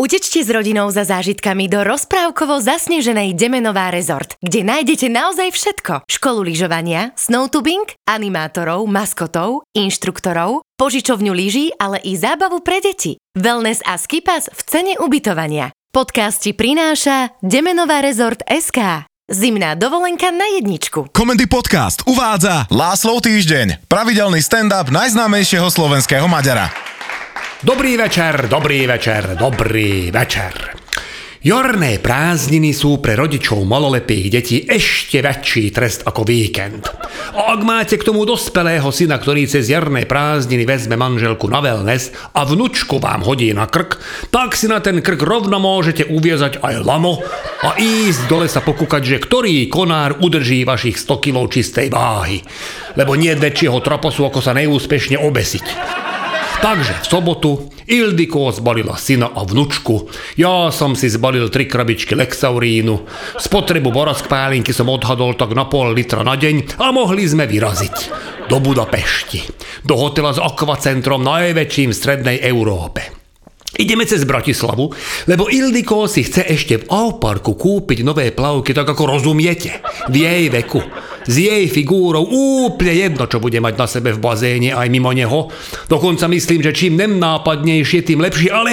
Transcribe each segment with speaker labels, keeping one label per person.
Speaker 1: Utečte s rodinou za zážitkami do rozprávkovo zasneženej Demenová rezort, kde nájdete naozaj všetko. Školu lyžovania, snowtubing, animátorov, maskotov, inštruktorov, požičovňu lyží, ale i zábavu pre deti. Wellness a skipas v cene ubytovania. Podcast ti prináša Demenová rezort SK. Zimná dovolenka na jedničku.
Speaker 2: Komendy Podcast uvádza Láslov týždeň, pravidelný stand-up najznámejšieho slovenského Maďara.
Speaker 3: Dobrý večer, dobrý večer, dobrý večer. Jorné prázdniny sú pre rodičov malolepých detí ešte väčší trest ako víkend. A ak máte k tomu dospelého syna, ktorý cez jarné prázdniny vezme manželku na wellness a vnučku vám hodí na krk, tak si na ten krk rovno môžete uviezať aj lamo a ísť dole sa pokúkať, že ktorý konár udrží vašich 100 kg čistej váhy. Lebo nie väčšieho traposu, ako sa neúspešne obesiť. Takže v sobotu Ildiko zbalila syna a vnučku, ja som si zbalil tri krabičky Lexaurínu, spotrebu borask pálinky som odhadol tak na pol litra na deň a mohli sme vyraziť. Do Budapešti, do hotela s akvacentrom najväčším v strednej Európe. Ideme cez Bratislavu, lebo Ildiko si chce ešte v Auparku kúpiť nové plavky, tak ako rozumiete, v jej veku s jej figúrou úplne jedno, čo bude mať na sebe v bazéne aj mimo neho. Dokonca myslím, že čím nemnápadnejšie, tým lepšie, ale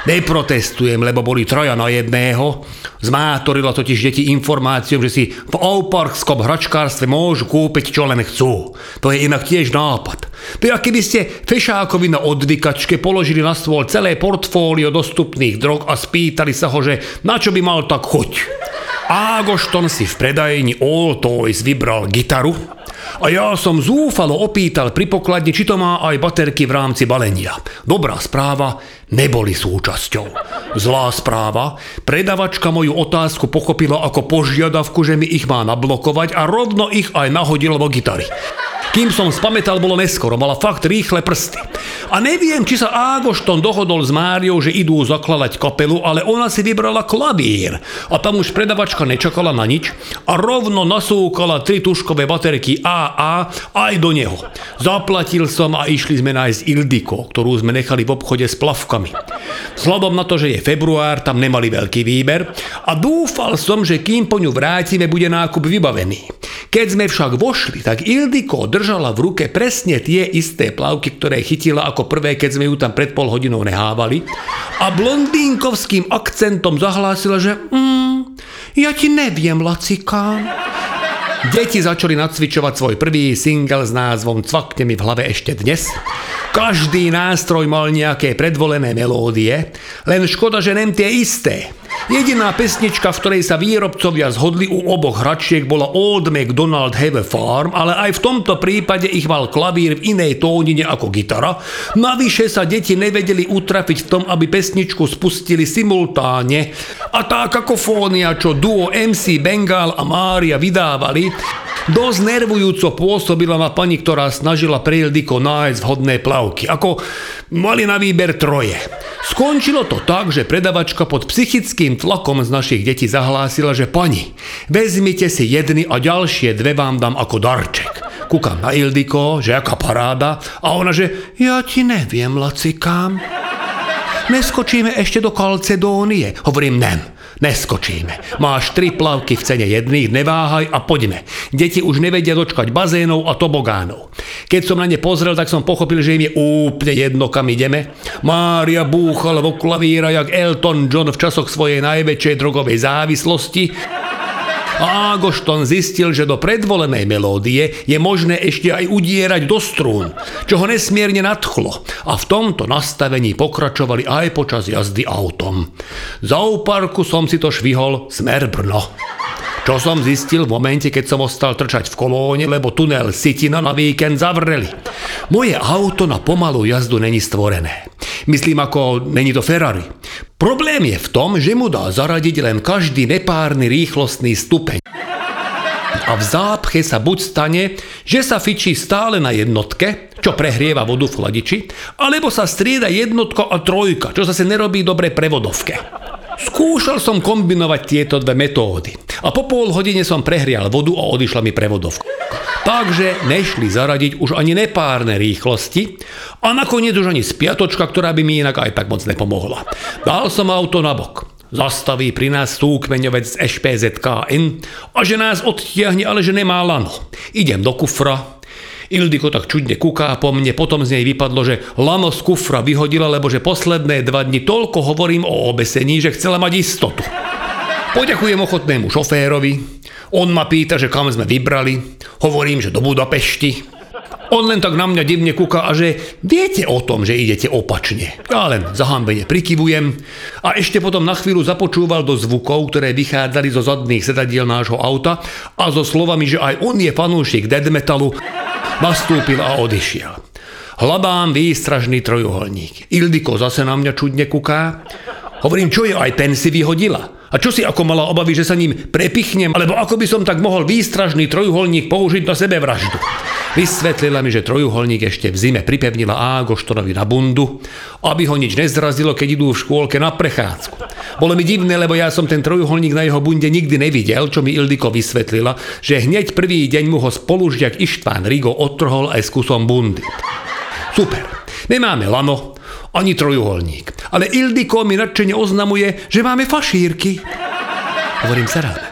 Speaker 3: Neprotestujem, lebo boli troja na jedného. Zmátorila totiž deti informáciou, že si v auparkskom hračkárstve môžu kúpiť, čo len chcú. To je inak tiež nápad. To je, keby ste fešákovi na odvykačke položili na stôl celé portfólio dostupných drog a spýtali sa ho, že na čo by mal tak chuť. Ágošton si v predajni All Toys vybral gitaru a ja som zúfalo opýtal pri pokladni, či to má aj baterky v rámci balenia. Dobrá správa, neboli súčasťou. Zlá správa, predavačka moju otázku pochopila ako požiadavku, že mi ich má nablokovať a rovno ich aj nahodil vo gitary. Kým som spametal, bolo neskoro, mala fakt rýchle prsty. A neviem, či sa Ágošton dohodol s Máriou, že idú zakladať kapelu, ale ona si vybrala klavír. A tam už predavačka nečakala na nič a rovno nasúkala tri tuškové baterky AA aj do neho. Zaplatil som a išli sme nájsť Ildiko, ktorú sme nechali v obchode s plavkami. Vzhľadom na to, že je február, tam nemali veľký výber a dúfal som, že kým po ňu vrátime, bude nákup vybavený. Keď sme však vošli, tak Ildiko držala v ruke presne tie isté plavky, ktoré chytila ako prvé, keď sme ju tam pred pol hodinou nehávali. A blondínkovským akcentom zahlásila, že mm, ja ti neviem, lacikám. Deti začali nacvičovať svoj prvý single s názvom Cvakne mi v hlave ešte dnes. Každý nástroj mal nejaké predvolené melódie, len škoda, že nem tie isté. Jediná pesnička, v ktorej sa výrobcovia zhodli u oboch hračiek, bola Old MacDonald Have a Farm, ale aj v tomto prípade ich mal klavír v inej tónine ako gitara. Navyše sa deti nevedeli utrafiť v tom, aby pesničku spustili simultáne a tá kakofónia, čo duo MC Bengal a Mária vydávali, dosť nervujúco pôsobila na pani, ktorá snažila pre nájsť vhodné plavky. Ako mali na výber troje. Skončilo to tak, že predavačka pod psychickým tlakom z našich detí zahlásila, že pani, vezmite si jedny a ďalšie dve vám dám ako darček. Kúkam na Ildiko, že aká paráda a ona, že ja ti neviem, lacikám. Neskočíme ešte do Kalcedónie. Hovorím, nem. Neskočíme. Máš tri plavky v cene jedných, neváhaj a poďme. Deti už nevedia dočkať bazénov a tobogánov. Keď som na ne pozrel, tak som pochopil, že im je úplne jedno, kam ideme. Mária búchal vo klavíra jak Elton John v časoch svojej najväčšej drogovej závislosti a Agošton zistil, že do predvolenej melódie je možné ešte aj udierať do strún, čo ho nesmierne nadchlo a v tomto nastavení pokračovali aj počas jazdy autom. Za parku som si to švihol smer Brno. Čo som zistil v momente, keď som ostal trčať v kolóne, lebo tunel Sitina na víkend zavreli. Moje auto na pomalú jazdu není stvorené. Myslím ako není to Ferrari. Problém je v tom, že mu dá zaradiť len každý nepárny rýchlostný stupeň. A v zápche sa buď stane, že sa fičí stále na jednotke, čo prehrieva vodu v chladiči, alebo sa strieda jednotka a trojka, čo zase nerobí dobre prevodovke. Skúšal som kombinovať tieto dve metódy a po pol hodine som prehrial vodu a odišla mi prevodovka. Takže nešli zaradiť už ani nepárne rýchlosti a nakoniec už ani spiatočka, ktorá by mi inak aj tak moc nepomohla. Dal som auto na bok. Zastaví pri nás súkmeňovec z SPZKN a že nás odtiahne, ale že nemá lano. Idem do kufra, Ildiko tak čudne kuká po mne, potom z nej vypadlo, že lano z kufra vyhodila, lebo že posledné dva dni toľko hovorím o obesení, že chcela mať istotu. Poďakujem ochotnému šoférovi, on ma pýta, že kam sme vybrali, hovorím, že do Budapešti. On len tak na mňa divne kúka a že viete o tom, že idete opačne. Ja len zahambene prikyvujem a ešte potom na chvíľu započúval do zvukov, ktoré vychádzali zo zadných sedadiel nášho auta a so slovami, že aj on je fanúšik dead metalu, nastúpil a odišiel. Hľadám výstražný trojuholník. Ildiko zase na mňa čudne kuká. Hovorím, čo je, aj ten si vyhodila. A čo si ako mala obavy, že sa ním prepichnem, alebo ako by som tak mohol výstražný trojuholník použiť na sebevraždu. Vysvetlila mi, že trojuholník ešte v zime pripevnila Ágoštorovi na bundu, aby ho nič nezrazilo, keď idú v škôlke na prechádzku. Bolo mi divné, lebo ja som ten trojuholník na jeho bunde nikdy nevidel, čo mi Ildiko vysvetlila, že hneď prvý deň mu ho spolužiak Ištván Rigo odtrhol aj s kusom bundy. Super. Nemáme lano, ani trojuholník. Ale Ildiko mi nadšene oznamuje, že máme fašírky. Hovorím sa rád.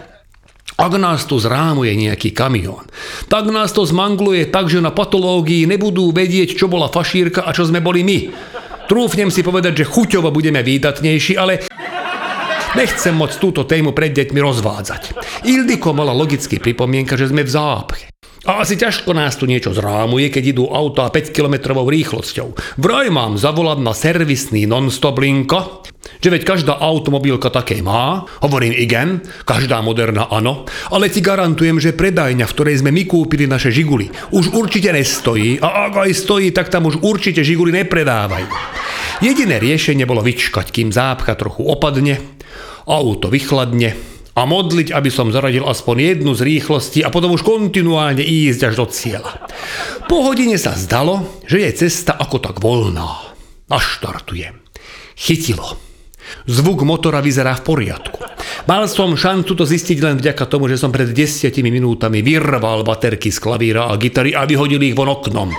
Speaker 3: Ak nás tu zrámuje nejaký kamión, tak nás to zmangluje tak, že na patológii nebudú vedieť, čo bola fašírka a čo sme boli my. Trúfnem si povedať, že chuťovo budeme výdatnejší, ale nechcem moc túto tému pred deťmi rozvádzať. Ildiko mala logicky pripomienka, že sme v zápche. A asi ťažko nás tu niečo zrámuje, keď idú auta 5 km rýchlosťou. Vraj mám zavolať na servisný non-stop linko, že veď každá automobilka také má, hovorím igen, každá moderná áno, ale ti garantujem, že predajňa, v ktorej sme my kúpili naše žiguly, už určite nestojí a ak aj stojí, tak tam už určite žiguly nepredávajú. Jediné riešenie bolo vyčkať, kým zápcha trochu opadne, auto vychladne, a modliť, aby som zaradil aspoň jednu z rýchlostí a potom už kontinuálne ísť až do cieľa. Po hodine sa zdalo, že je cesta ako tak voľná. Naštartujem. Chytilo. Zvuk motora vyzerá v poriadku. Mal som šancu to zistiť len vďaka tomu, že som pred desiatimi minútami vyrval baterky z klavíra a gitary a vyhodil ich von oknom.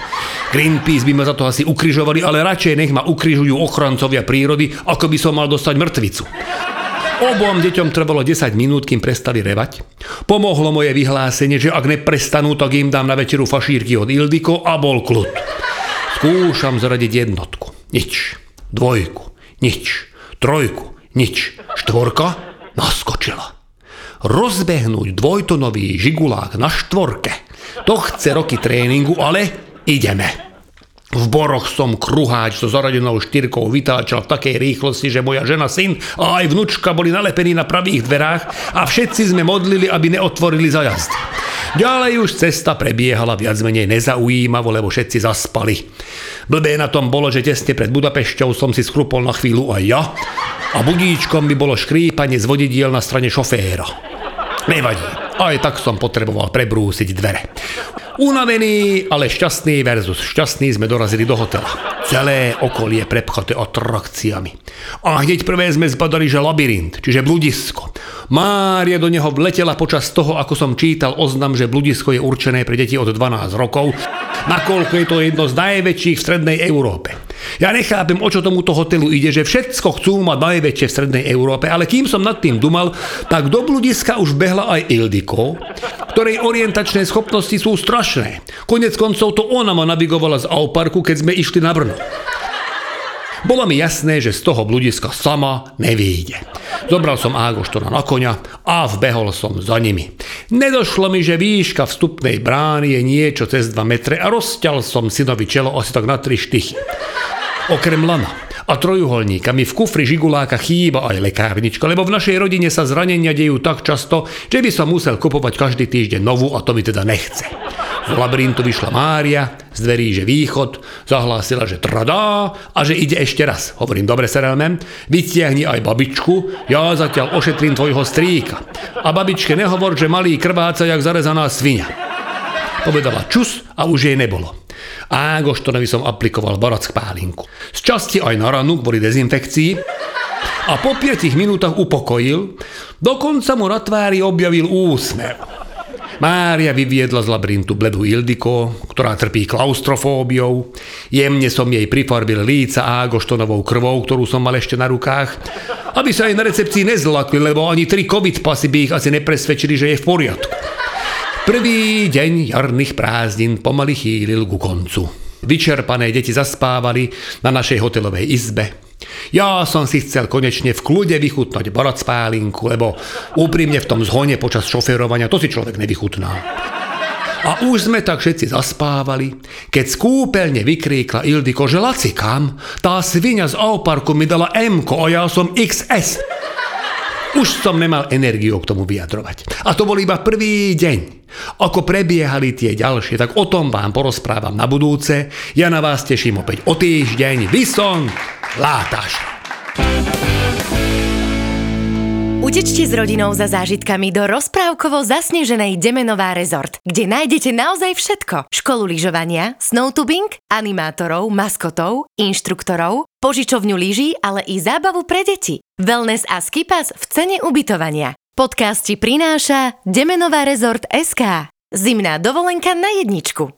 Speaker 3: Greenpeace by ma za to asi ukrižovali, ale radšej nech ma ukrižujú ochrancovia prírody, ako by som mal dostať mŕtvicu. Obom deťom trvalo 10 minút, kým prestali revať. Pomohlo moje vyhlásenie, že ak neprestanú, tak im dám na večeru fašírky od Ildiko a bol kľud. Skúšam zaradiť jednotku. Nič. Dvojku. Nič. Trojku. Nič. Štvorka naskočila. Rozbehnúť dvojtonový žigulák na štvorke. To chce roky tréningu, ale ideme. V boroch som kruháč so zaradenou štyrkou vytáčal v takej rýchlosti, že moja žena, syn a aj vnúčka boli nalepení na pravých dverách a všetci sme modlili, aby neotvorili za jazdy. Ďalej už cesta prebiehala viac menej nezaujímavo, lebo všetci zaspali. Blbé na tom bolo, že tesne pred Budapešťou som si skrupol na chvíľu aj ja a budíčkom by bolo škrípanie z vodidiel na strane šoféra. Nevadí, aj tak som potreboval prebrúsiť dvere. Unavený, ale šťastný versus šťastný sme dorazili do hotela. Celé okolie prepchaté atrakciami. A hneď prvé sme zbadali, že labyrint, čiže bludisko. Mária do neho vletela počas toho, ako som čítal oznam, že bludisko je určené pre deti od 12 rokov, nakoľko je to jedno z najväčších v strednej Európe. Ja nechápem, o čo tomuto hotelu ide, že všetko chcú mať najväčšie v strednej Európe, ale kým som nad tým dumal, tak do bludiska už behla aj Ildiko, ktorej orientačné schopnosti sú strašné. Konec koncov to ona ma navigovala z Auparku, keď sme išli na Brno. Bolo mi jasné, že z toho bludiska sama nevyjde. Zobral som Ágoštora na koňa a vbehol som za nimi. Nedošlo mi, že výška vstupnej brány je niečo cez 2 metre a rozťal som synovi čelo asi tak na 3 štychy. Okrem lana a trojuholníka mi v kufri žiguláka chýba aj lekárnička, lebo v našej rodine sa zranenia dejú tak často, že by som musel kupovať každý týždeň novú a to mi teda nechce. Z labyrintu vyšla Mária, z dverí, že východ, zahlásila, že tradá a že ide ešte raz. Hovorím, dobre, Serelmem, vytiahni aj babičku, ja zatiaľ ošetrím tvojho strýka. A babičke nehovor, že malý krváca jak zarezaná svinia. Povedala čus a už jej nebolo. Ágoštonovi som aplikoval barack pálinku. Z časti aj na ranu kvôli dezinfekcii a po 5 minútach upokojil, dokonca mu na tvári objavil úsmev. Mária vyviedla z labyrintu bledú Ildiko, ktorá trpí klaustrofóbiou. Jemne som jej prifarbil líca ágoštonovou krvou, ktorú som mal ešte na rukách, aby sa aj na recepcii nezlakli, lebo ani tri covid pasy by ich asi nepresvedčili, že je v poriadku. Prvý deň jarných prázdnin pomaly chýlil ku koncu. Vyčerpané deti zaspávali na našej hotelovej izbe. Ja som si chcel konečne v kľude vychutnať baracpálinku, lebo úprimne v tom zhone počas šoférovania to si človek nevychutná. A už sme tak všetci zaspávali, keď z kúpeľne vykríkla Ildiko, že Laci kam? Tá svinia z Auparku mi dala M a ja som XS. Už som nemal energiu k tomu vyjadrovať. A to bol iba prvý deň. Ako prebiehali tie ďalšie, tak o tom vám porozprávam na budúce. Ja na vás teším opäť o týždeň. Vysong! Látaš.
Speaker 1: Utečte s rodinou za zážitkami do rozprávkovo zasneženej Demenová rezort, kde nájdete naozaj všetko. Školu lyžovania, snowtubing, animátorov, maskotov, inštruktorov, požičovňu lyží, ale i zábavu pre deti. Wellness a skipas v cene ubytovania. Podcast ti prináša Demenová rezort SK. Zimná dovolenka na jedničku.